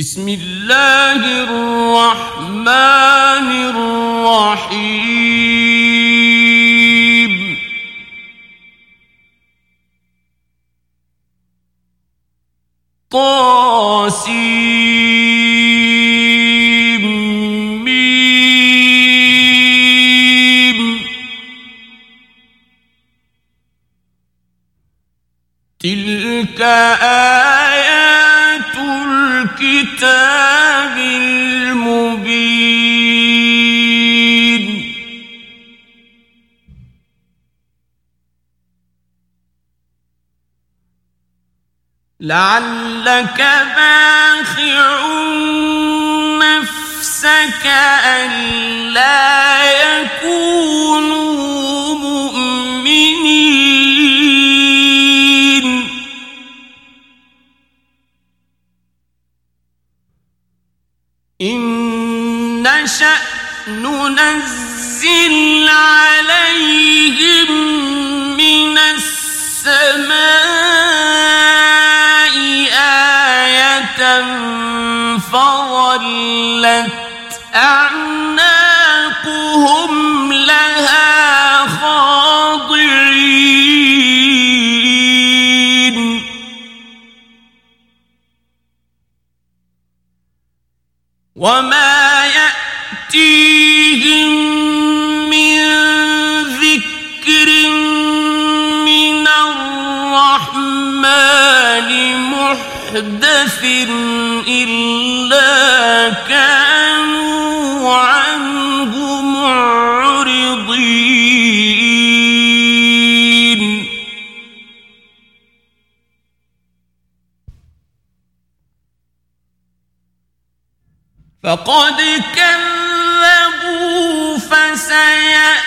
بسم الله الرحمن الرحيم. طاسيم. ميم. تلك آيات لعلك باخع نفسك ألا يكونوا مؤمنين. إن نشأ ننزل عليهم من السماء فظلت أعناقهم لها خاضعين. وما محدث إلا كانوا عنه معرضين. فقد كذبوا فسيأتيهم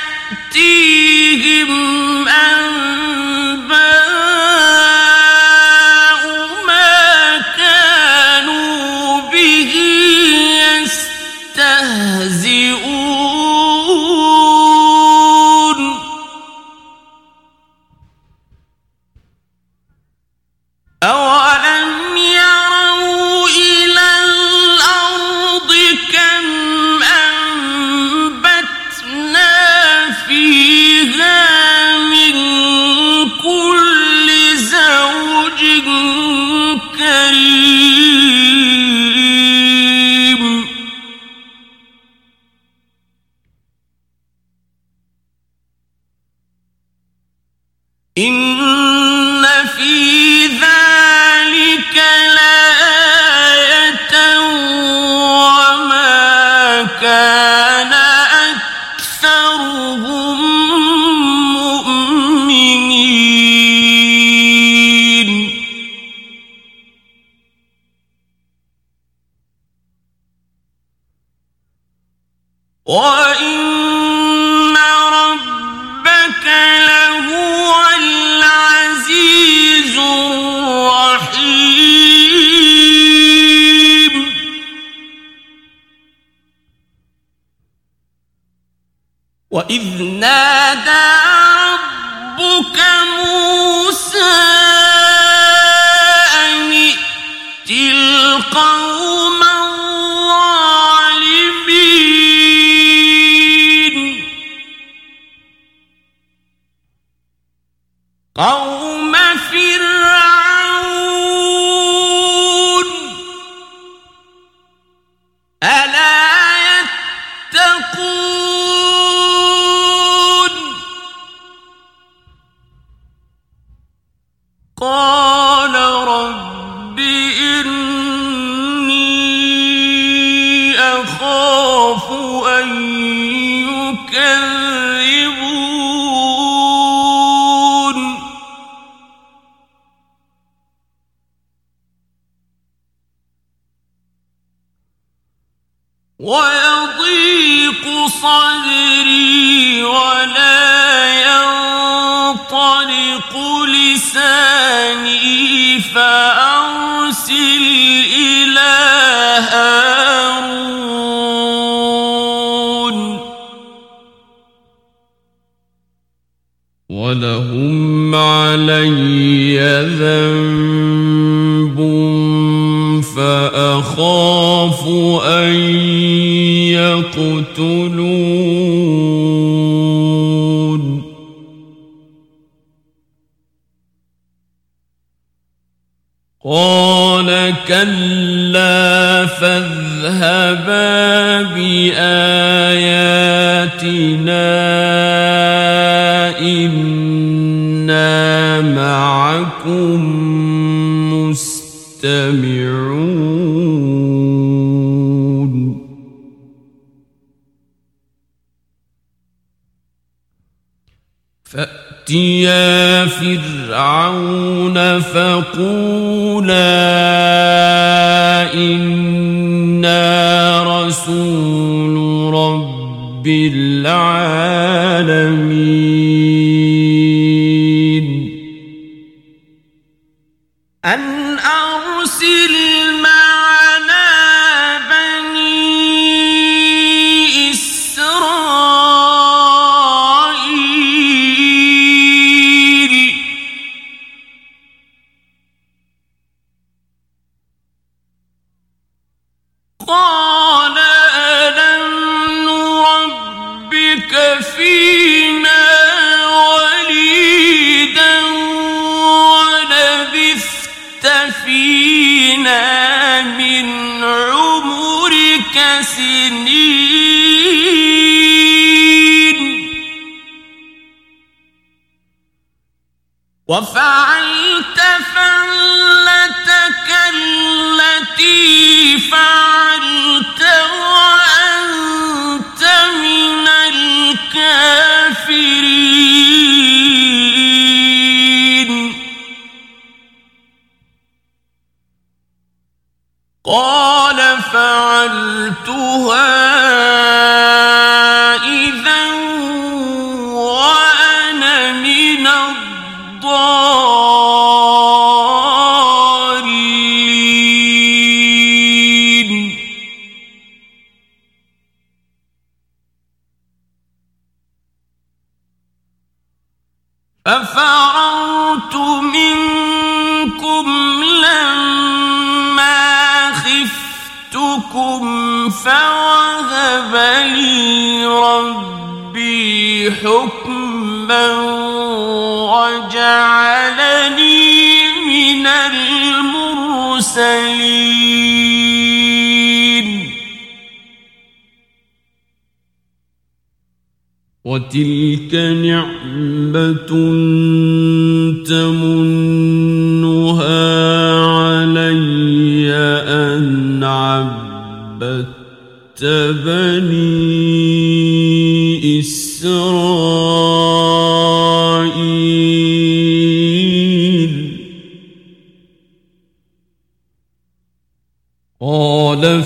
ويضيق صدري ولا ينطلق لساني فأرسل إلى هارون. ولهم علي ذنب فأخاف أخاف أن يقتلون. قال كلا فاذهبا بآياتنا إنا معكم مستمعون. فأتيا فرعون فقولا إنا رسول رب العالمين. فعلتها ربي حكما وجعلني من المرسلين. وتلك نعمة تمنها علي أن عبدت بني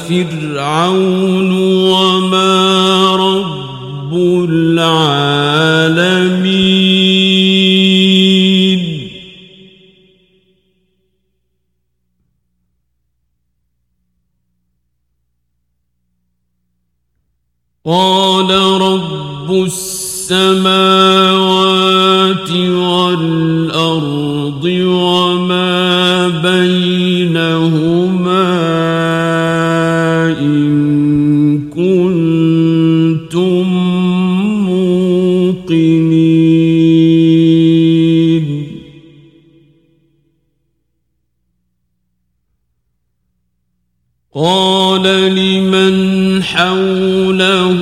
فرعون وما رب العالمين. قال قال لمن حوله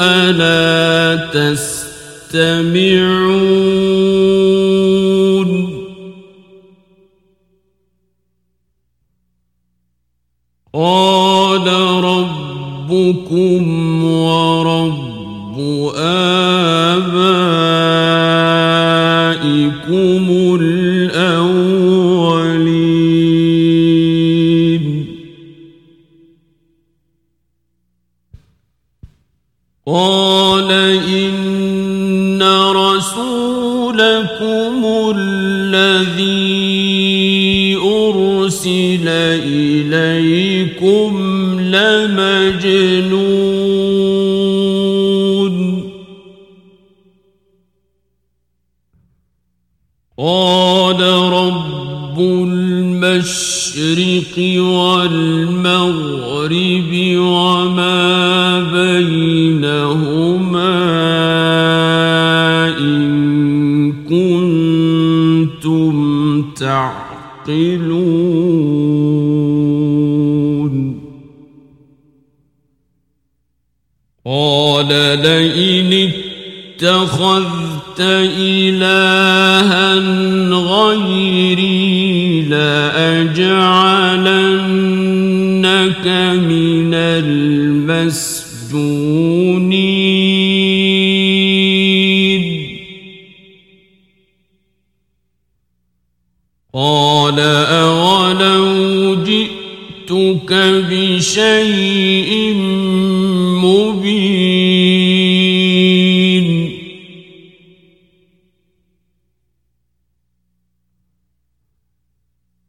ألا تستمعون؟ قال ربكم والمغرب وما بينهما إن كنتم تعقلون. قال لئن اتخذت إلها غيري من المسجونين. قال أولو جئتك بشيء مبين.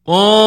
قال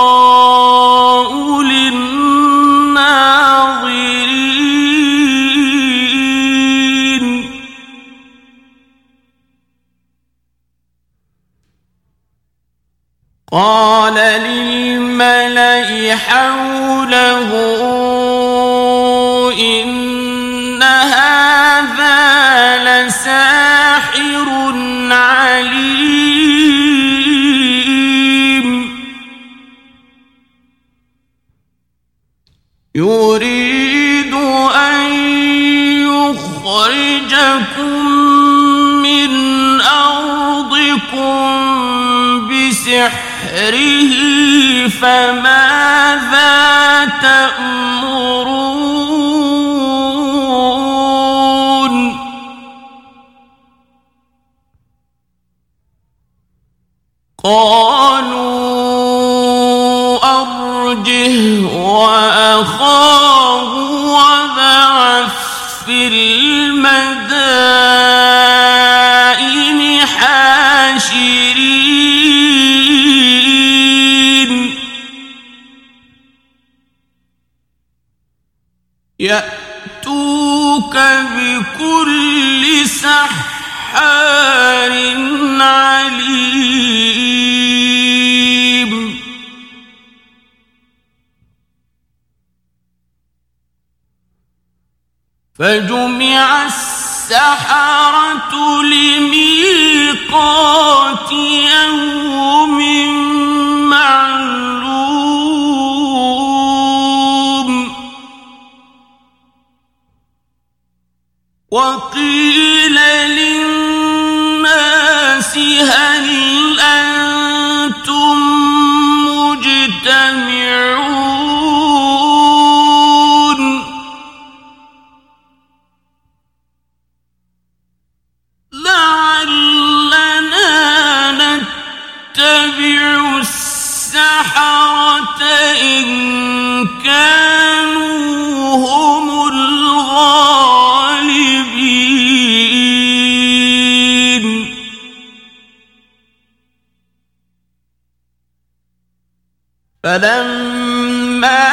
قال للملأ حوله إن هذا لساحر عليم. يريد أن يخرجكم من أرضكم بسحره فماذا تأمرون؟ قالوا سحار عليم. فجمع السحرة لميقات يوم معلوم. وقيل فلما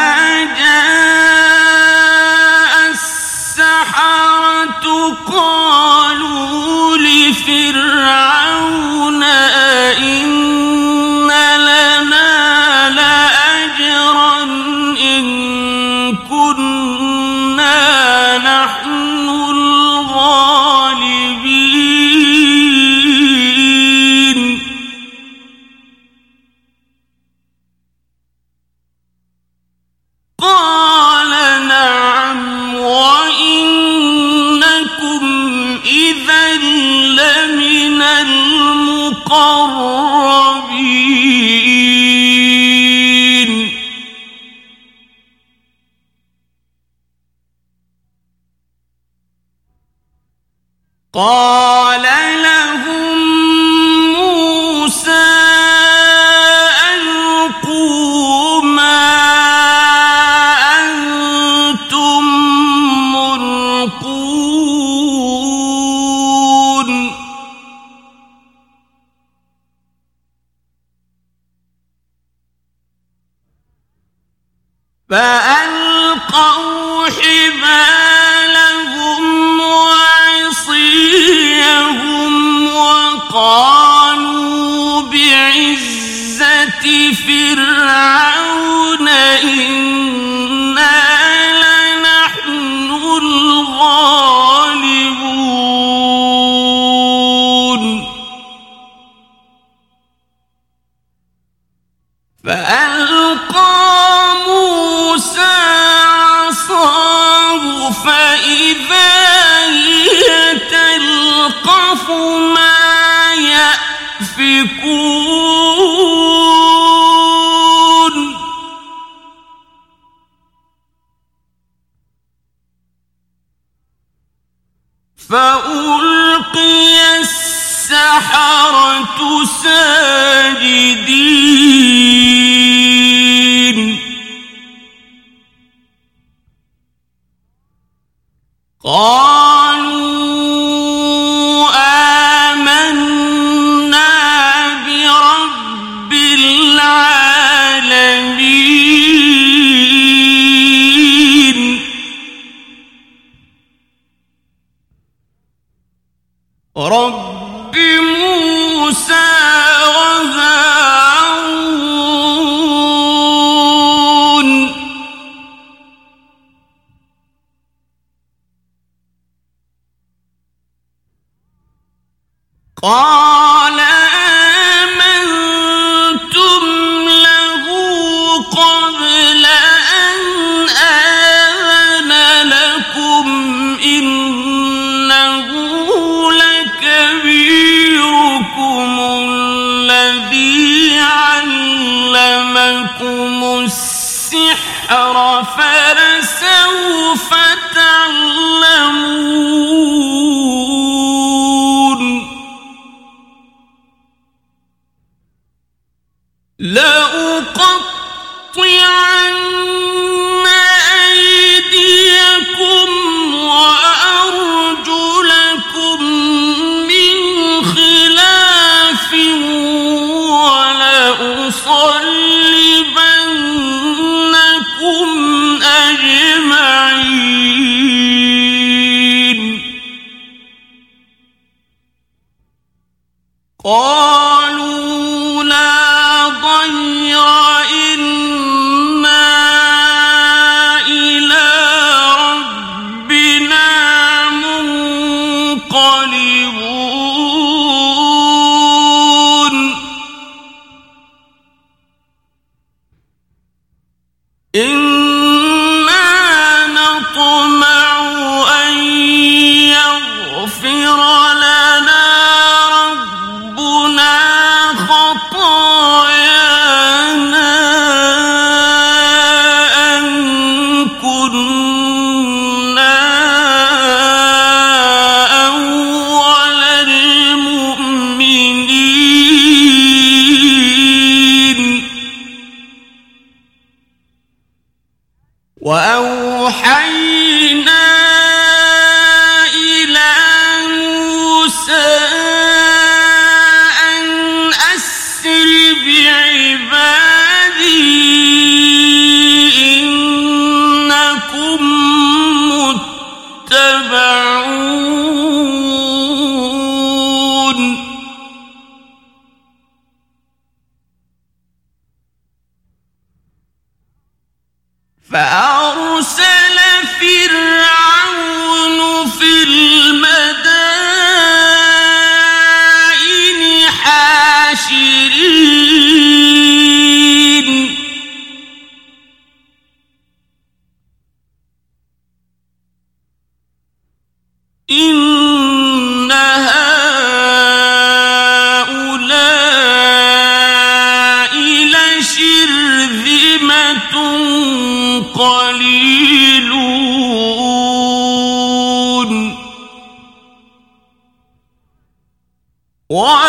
فرعون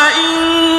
وإن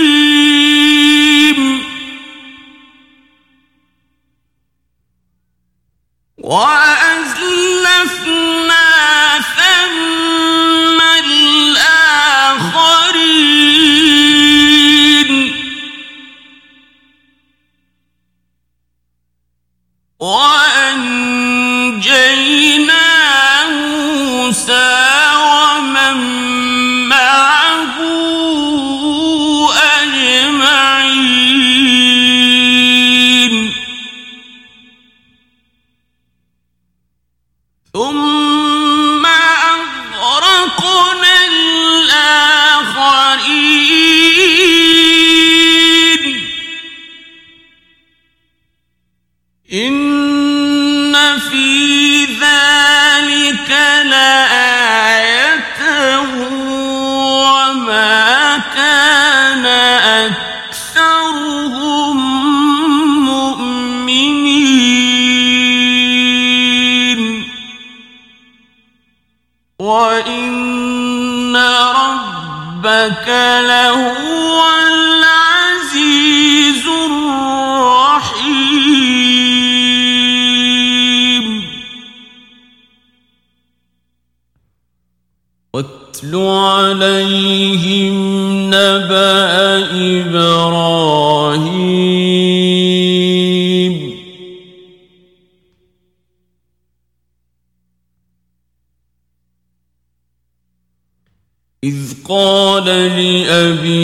What?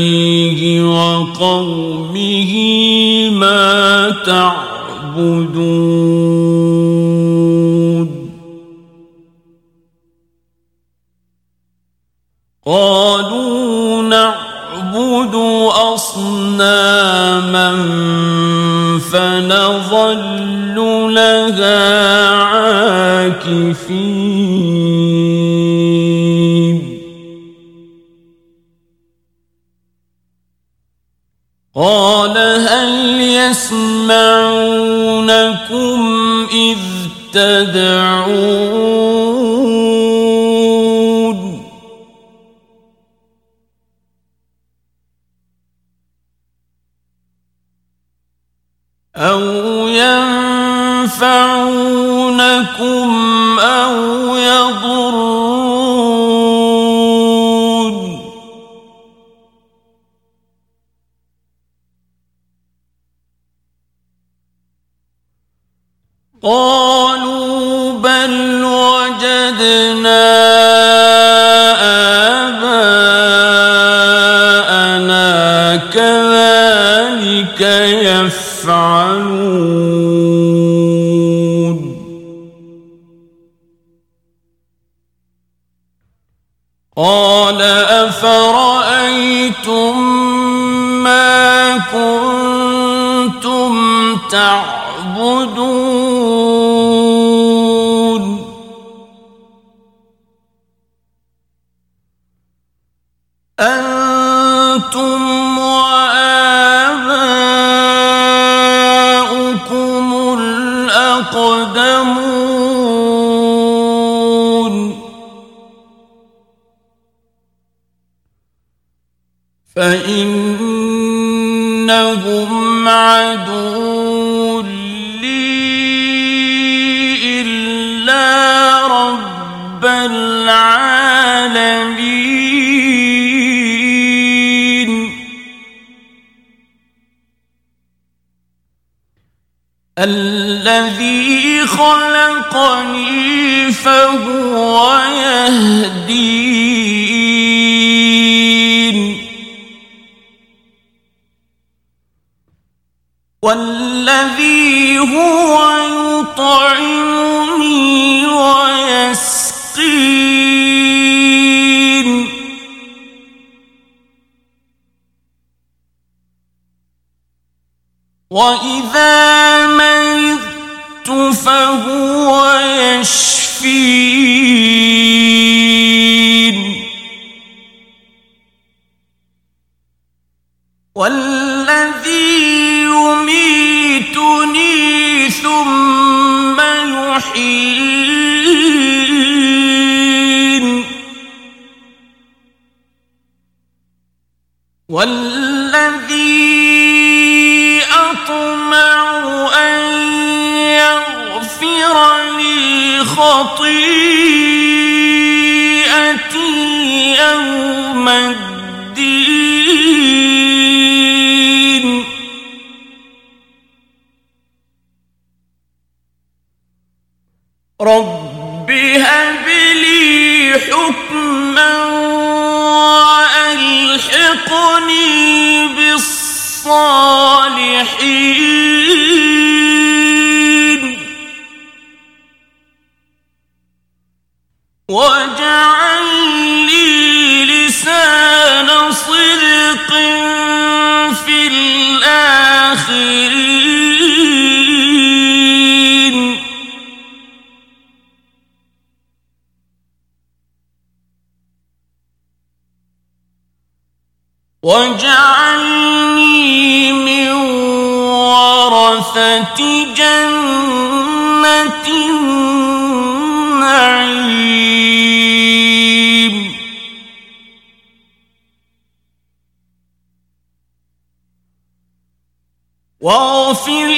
عليه وقومه ما تعبدون. تدعون. أو ينفعونكم أو يضرون. قالوا الذي خلقني فهو يهدين. والذي هو يطعمني ويسقين وإذا مرضت فهو يشفين والذي يميتني ثم يحيين خطيئتي يوم الدين. رب هب لي حكما وألحقني بالصالحين. واجعل لي لسان صدق في الآخرين. واجعلني من ورثة جنة واغفر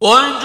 One.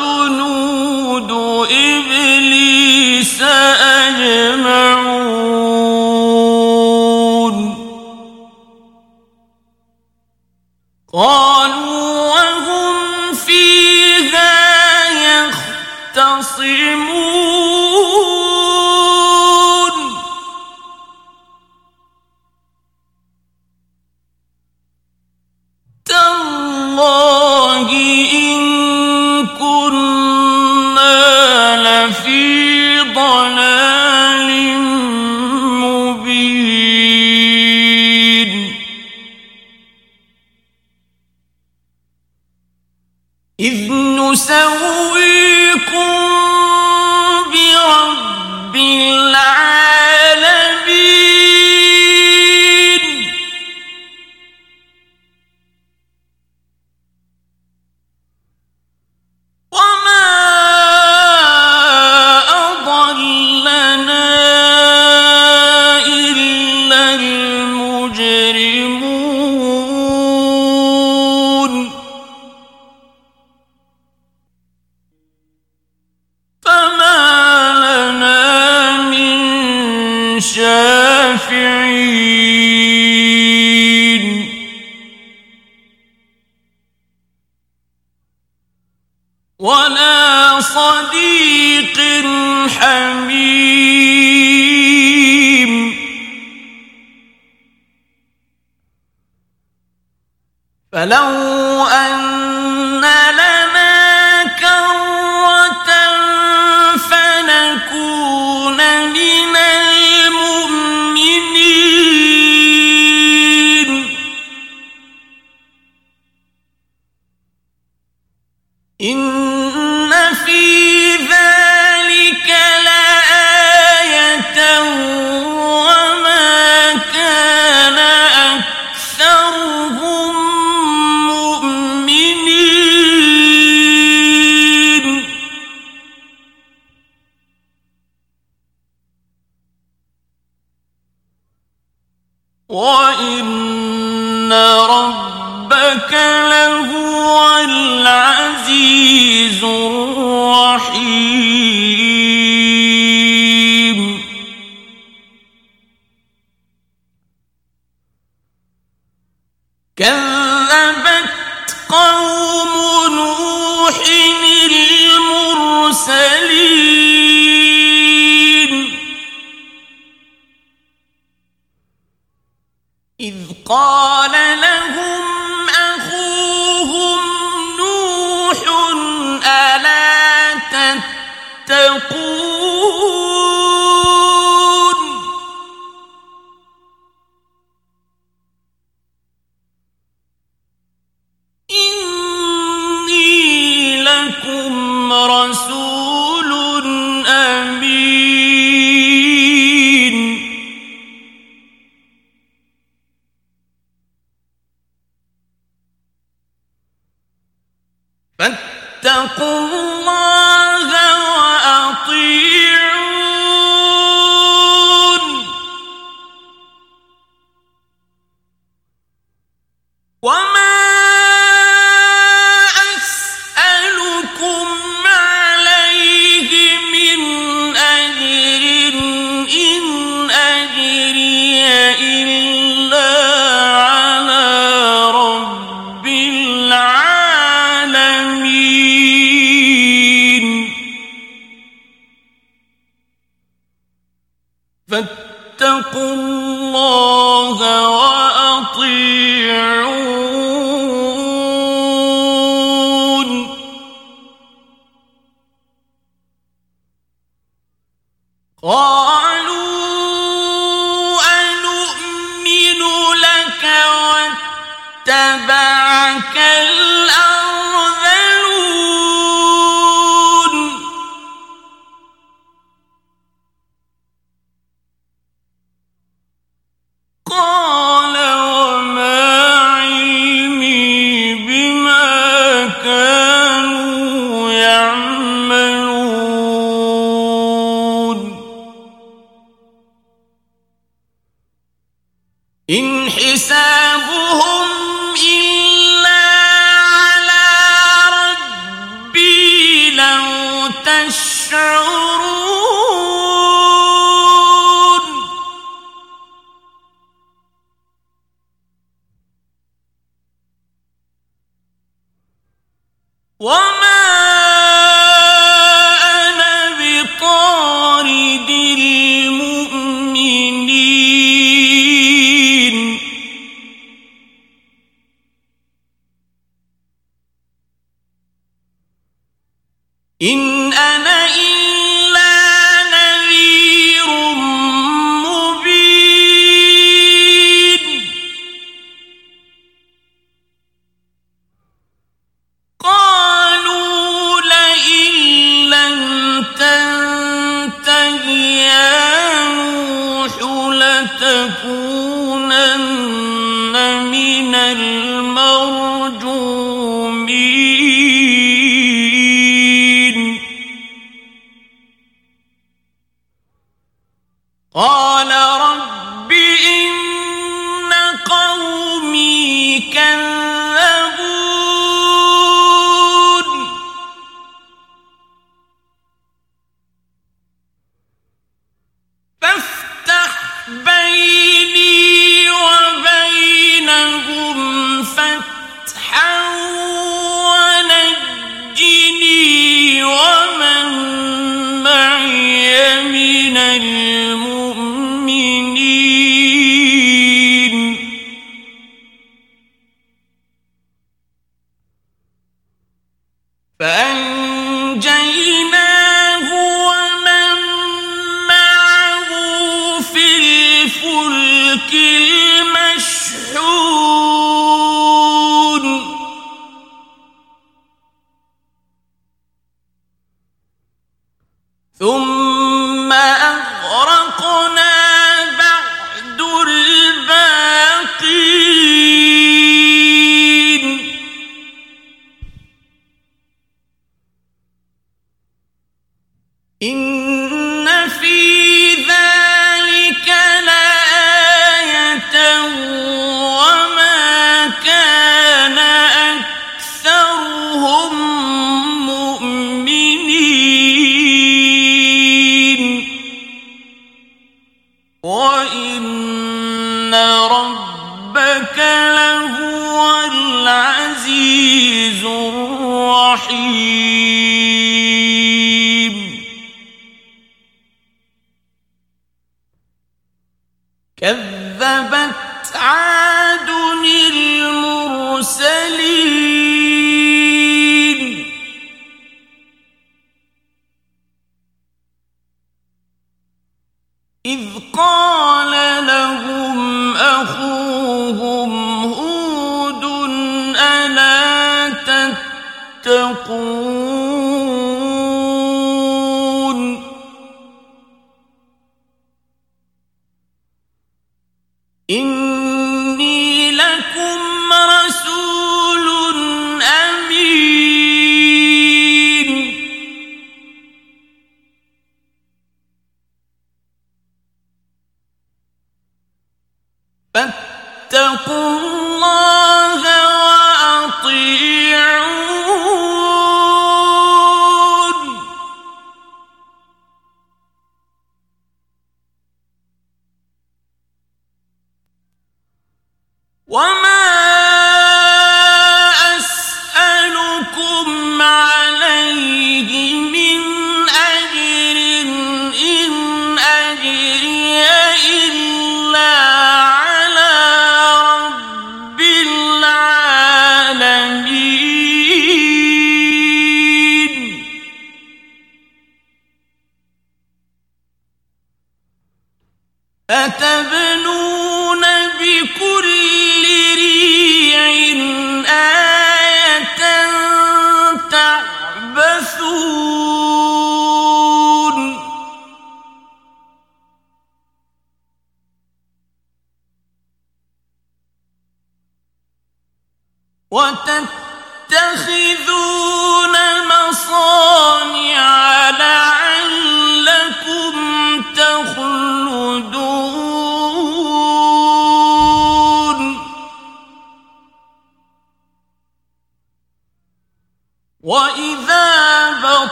فاتقوا الله وأطيعون فاتقوا الله وأطيعون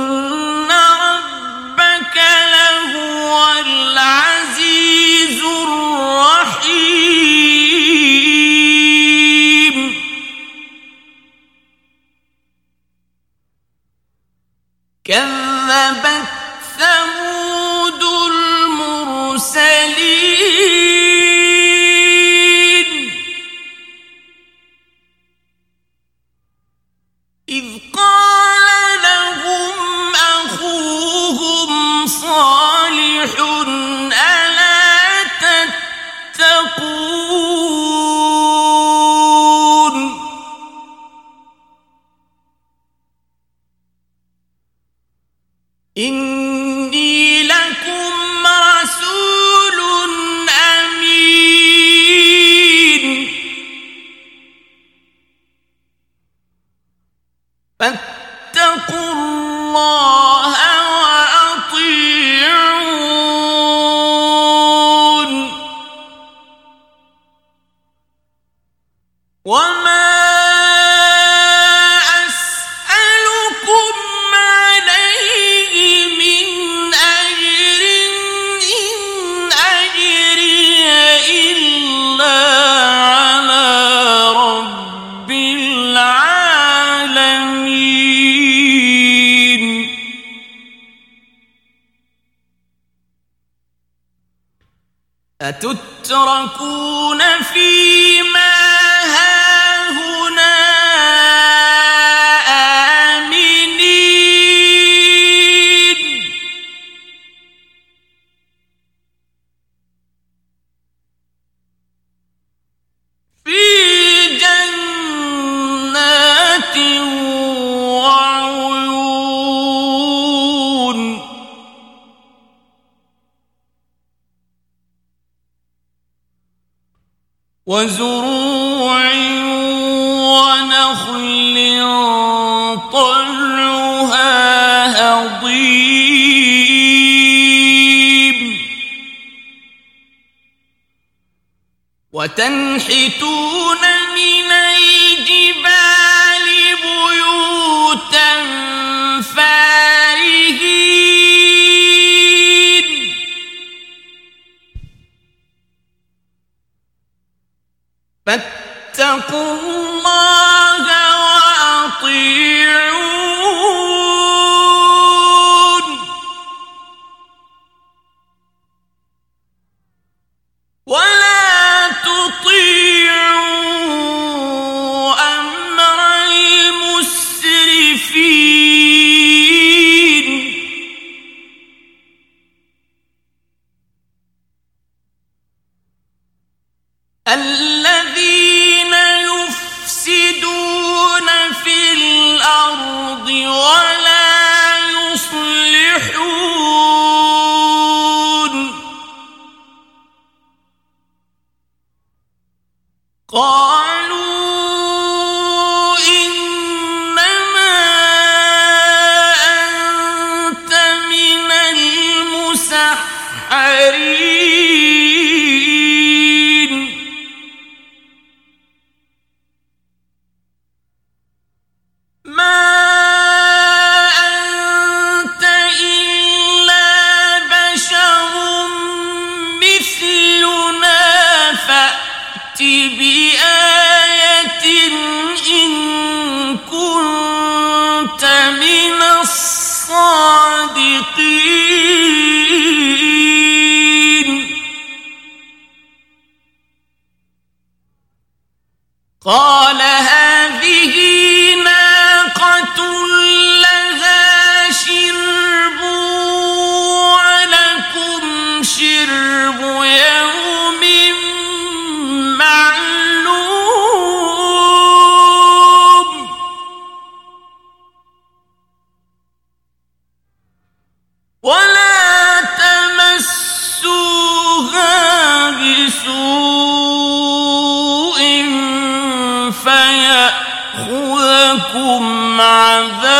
وإن هضيم وتنحتون من فيأخذكم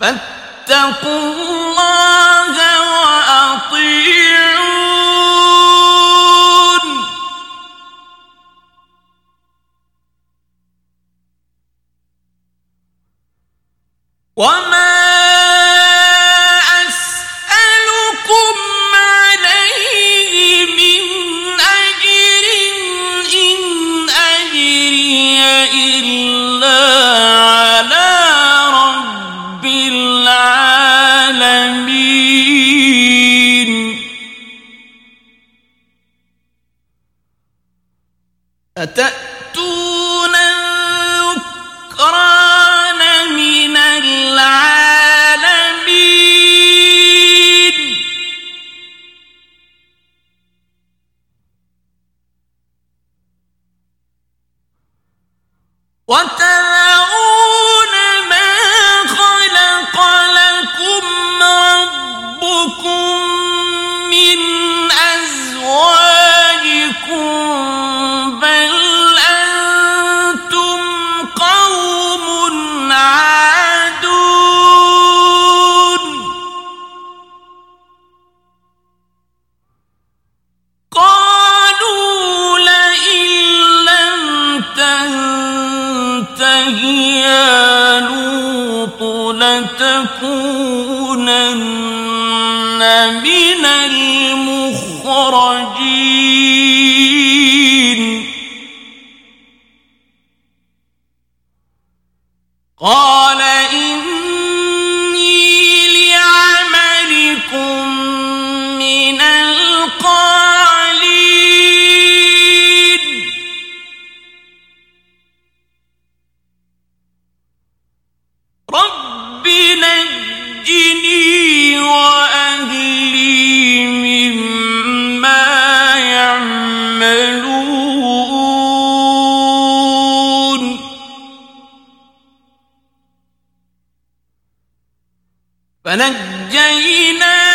فاتقوا فنجيناه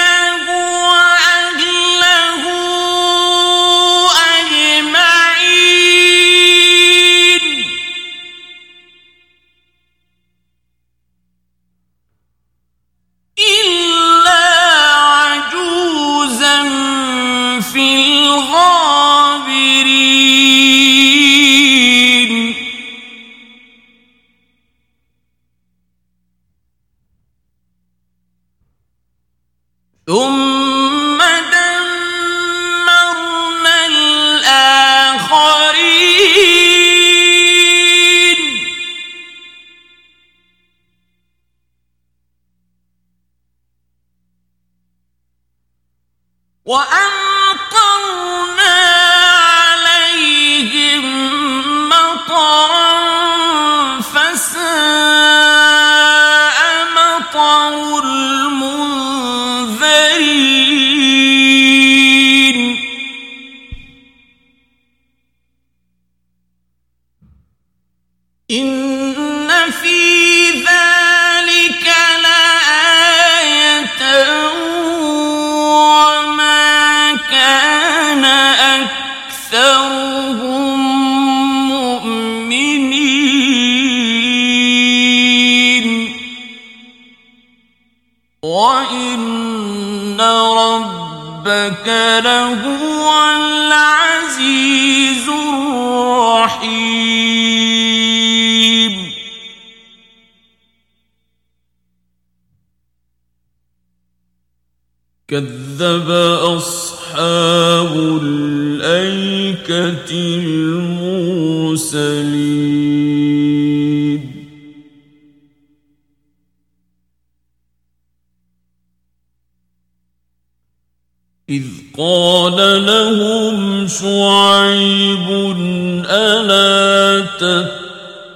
ألا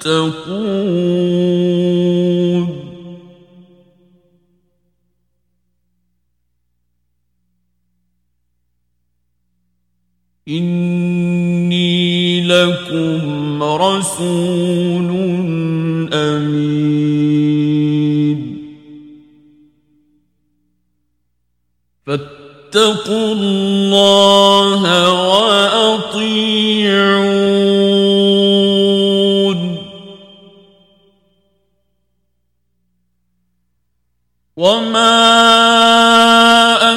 تتقون إني لكم رسول أمين. فاتقوا الله وأطيعوا وما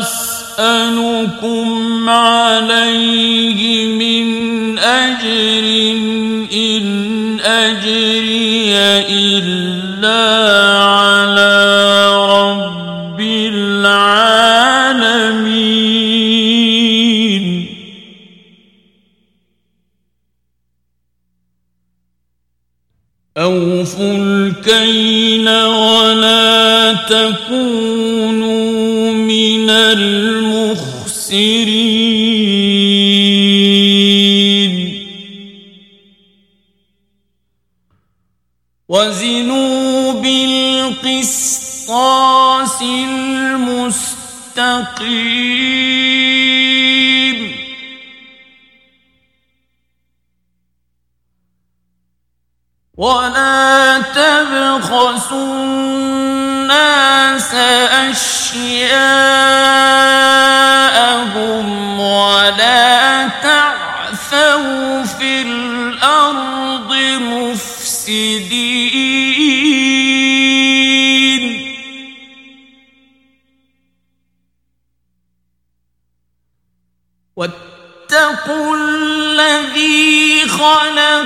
اسالكم عليه من اجر ان اجري الا على رب العالمين اوفوا الكيل وزنوا بالقسطاس المستقيم. ولا تبخسوا الناس أشياء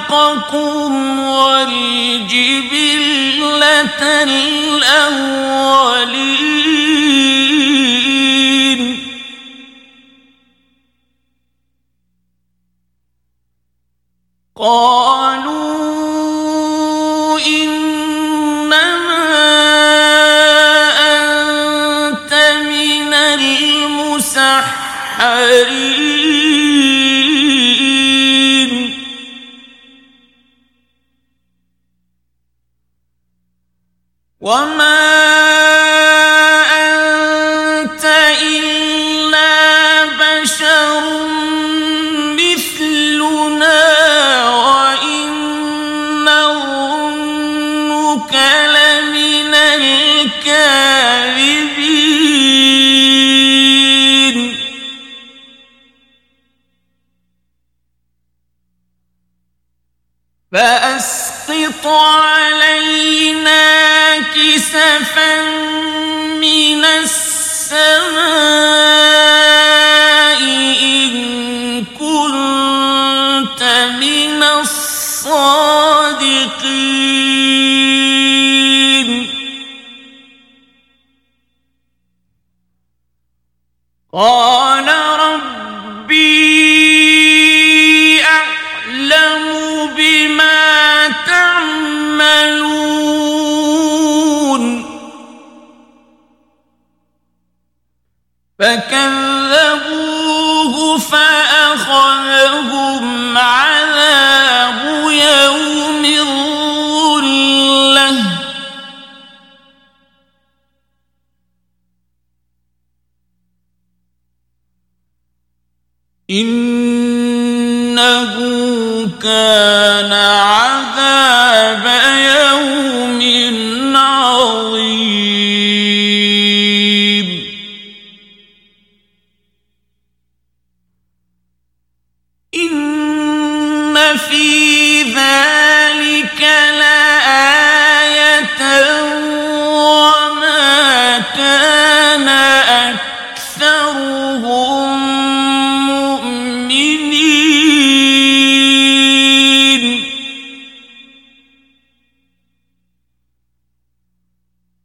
خلقكم والجبلة الأولين. قالوا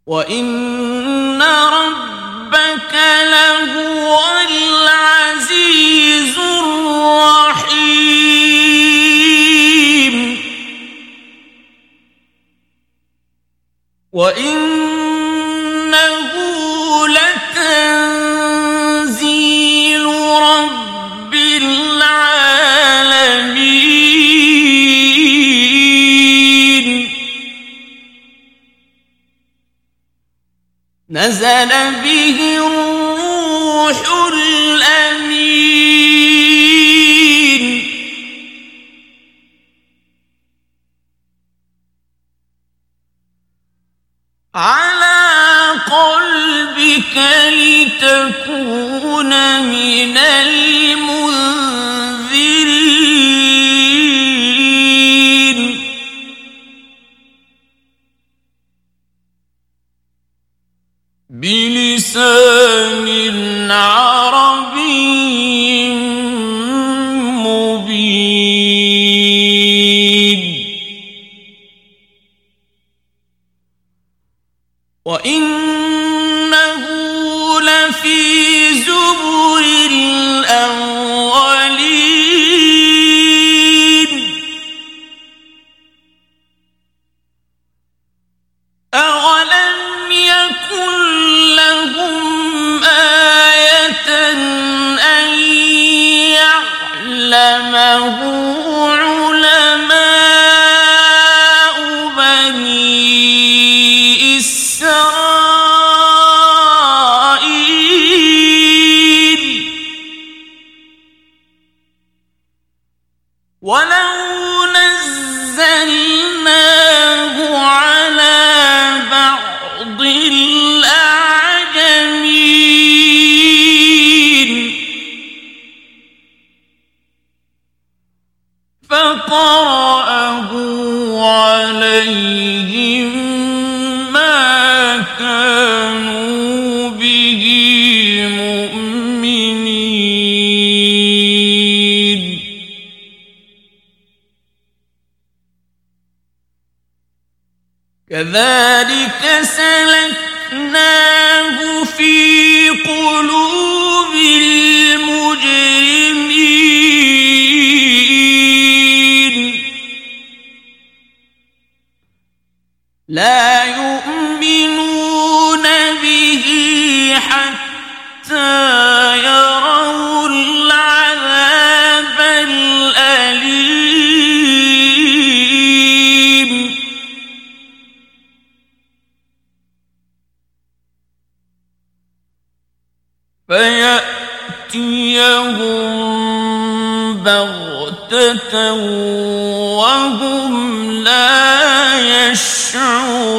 وإن فقرأه عليهم ما كانوا به مؤمنين. كذلك سلكناه في قلوب وهم لا يشعرون.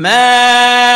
ما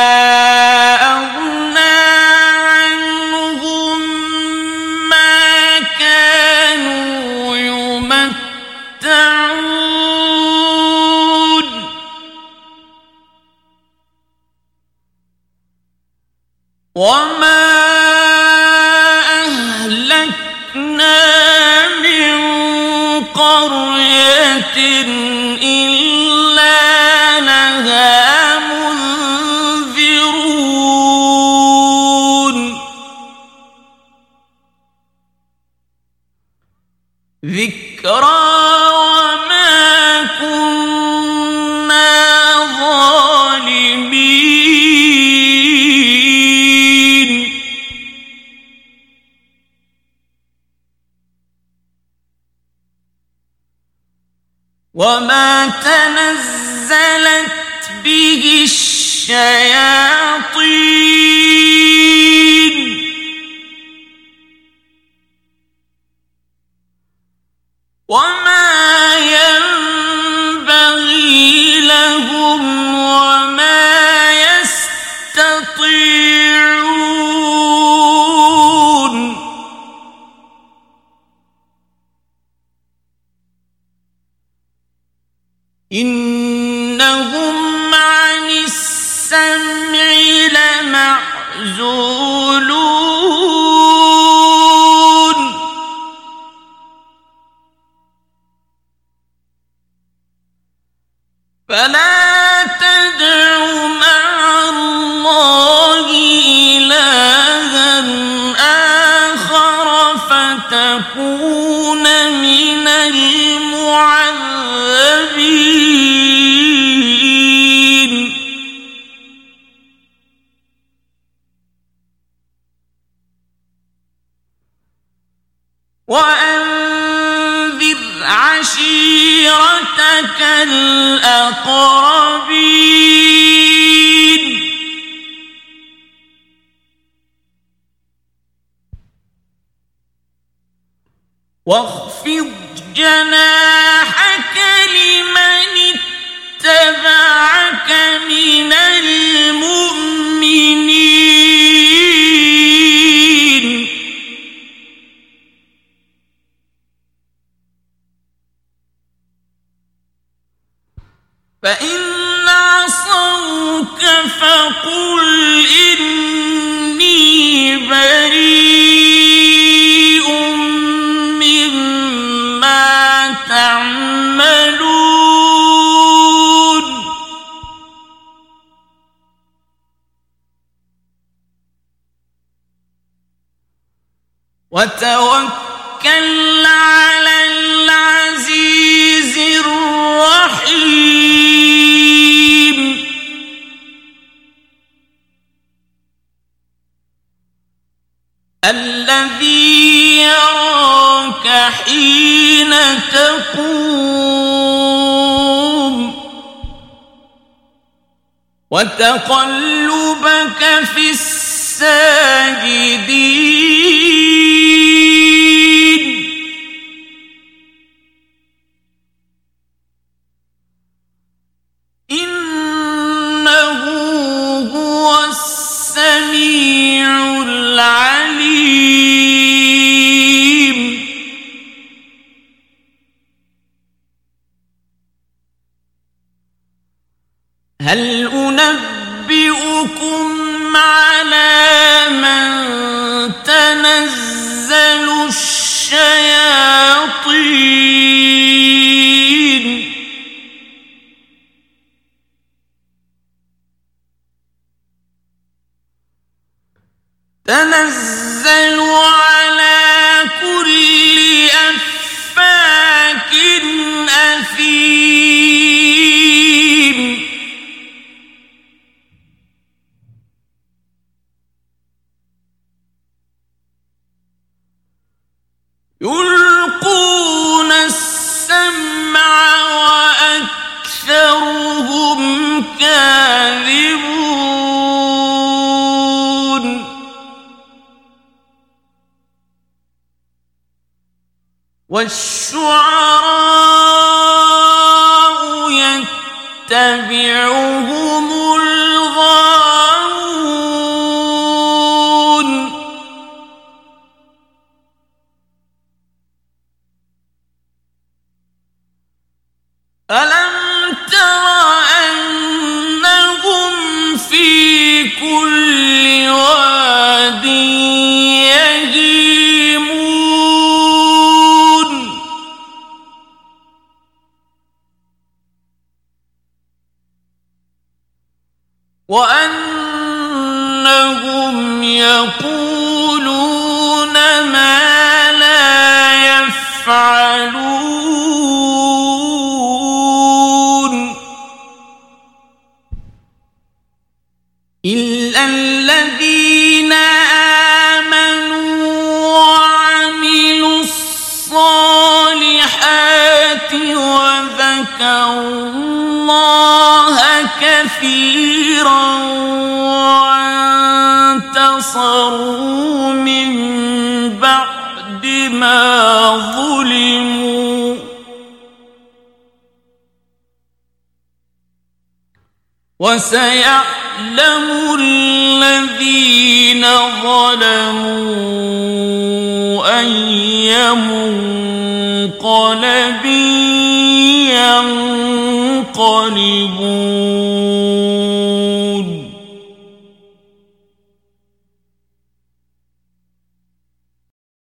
وأنذر عشيرتك الأقربين. واخفض جناحك لمن اتبعك من المؤمنين. وتوكل على العزيز الرحيم. الذي يراك حين تقوم. وتقلبك في الساجدين. هل أنبئكم على من تنزل الشياطين؟ تنزل والشعراء وسيعلم الذين ظلموا أي منقلب ينقلبون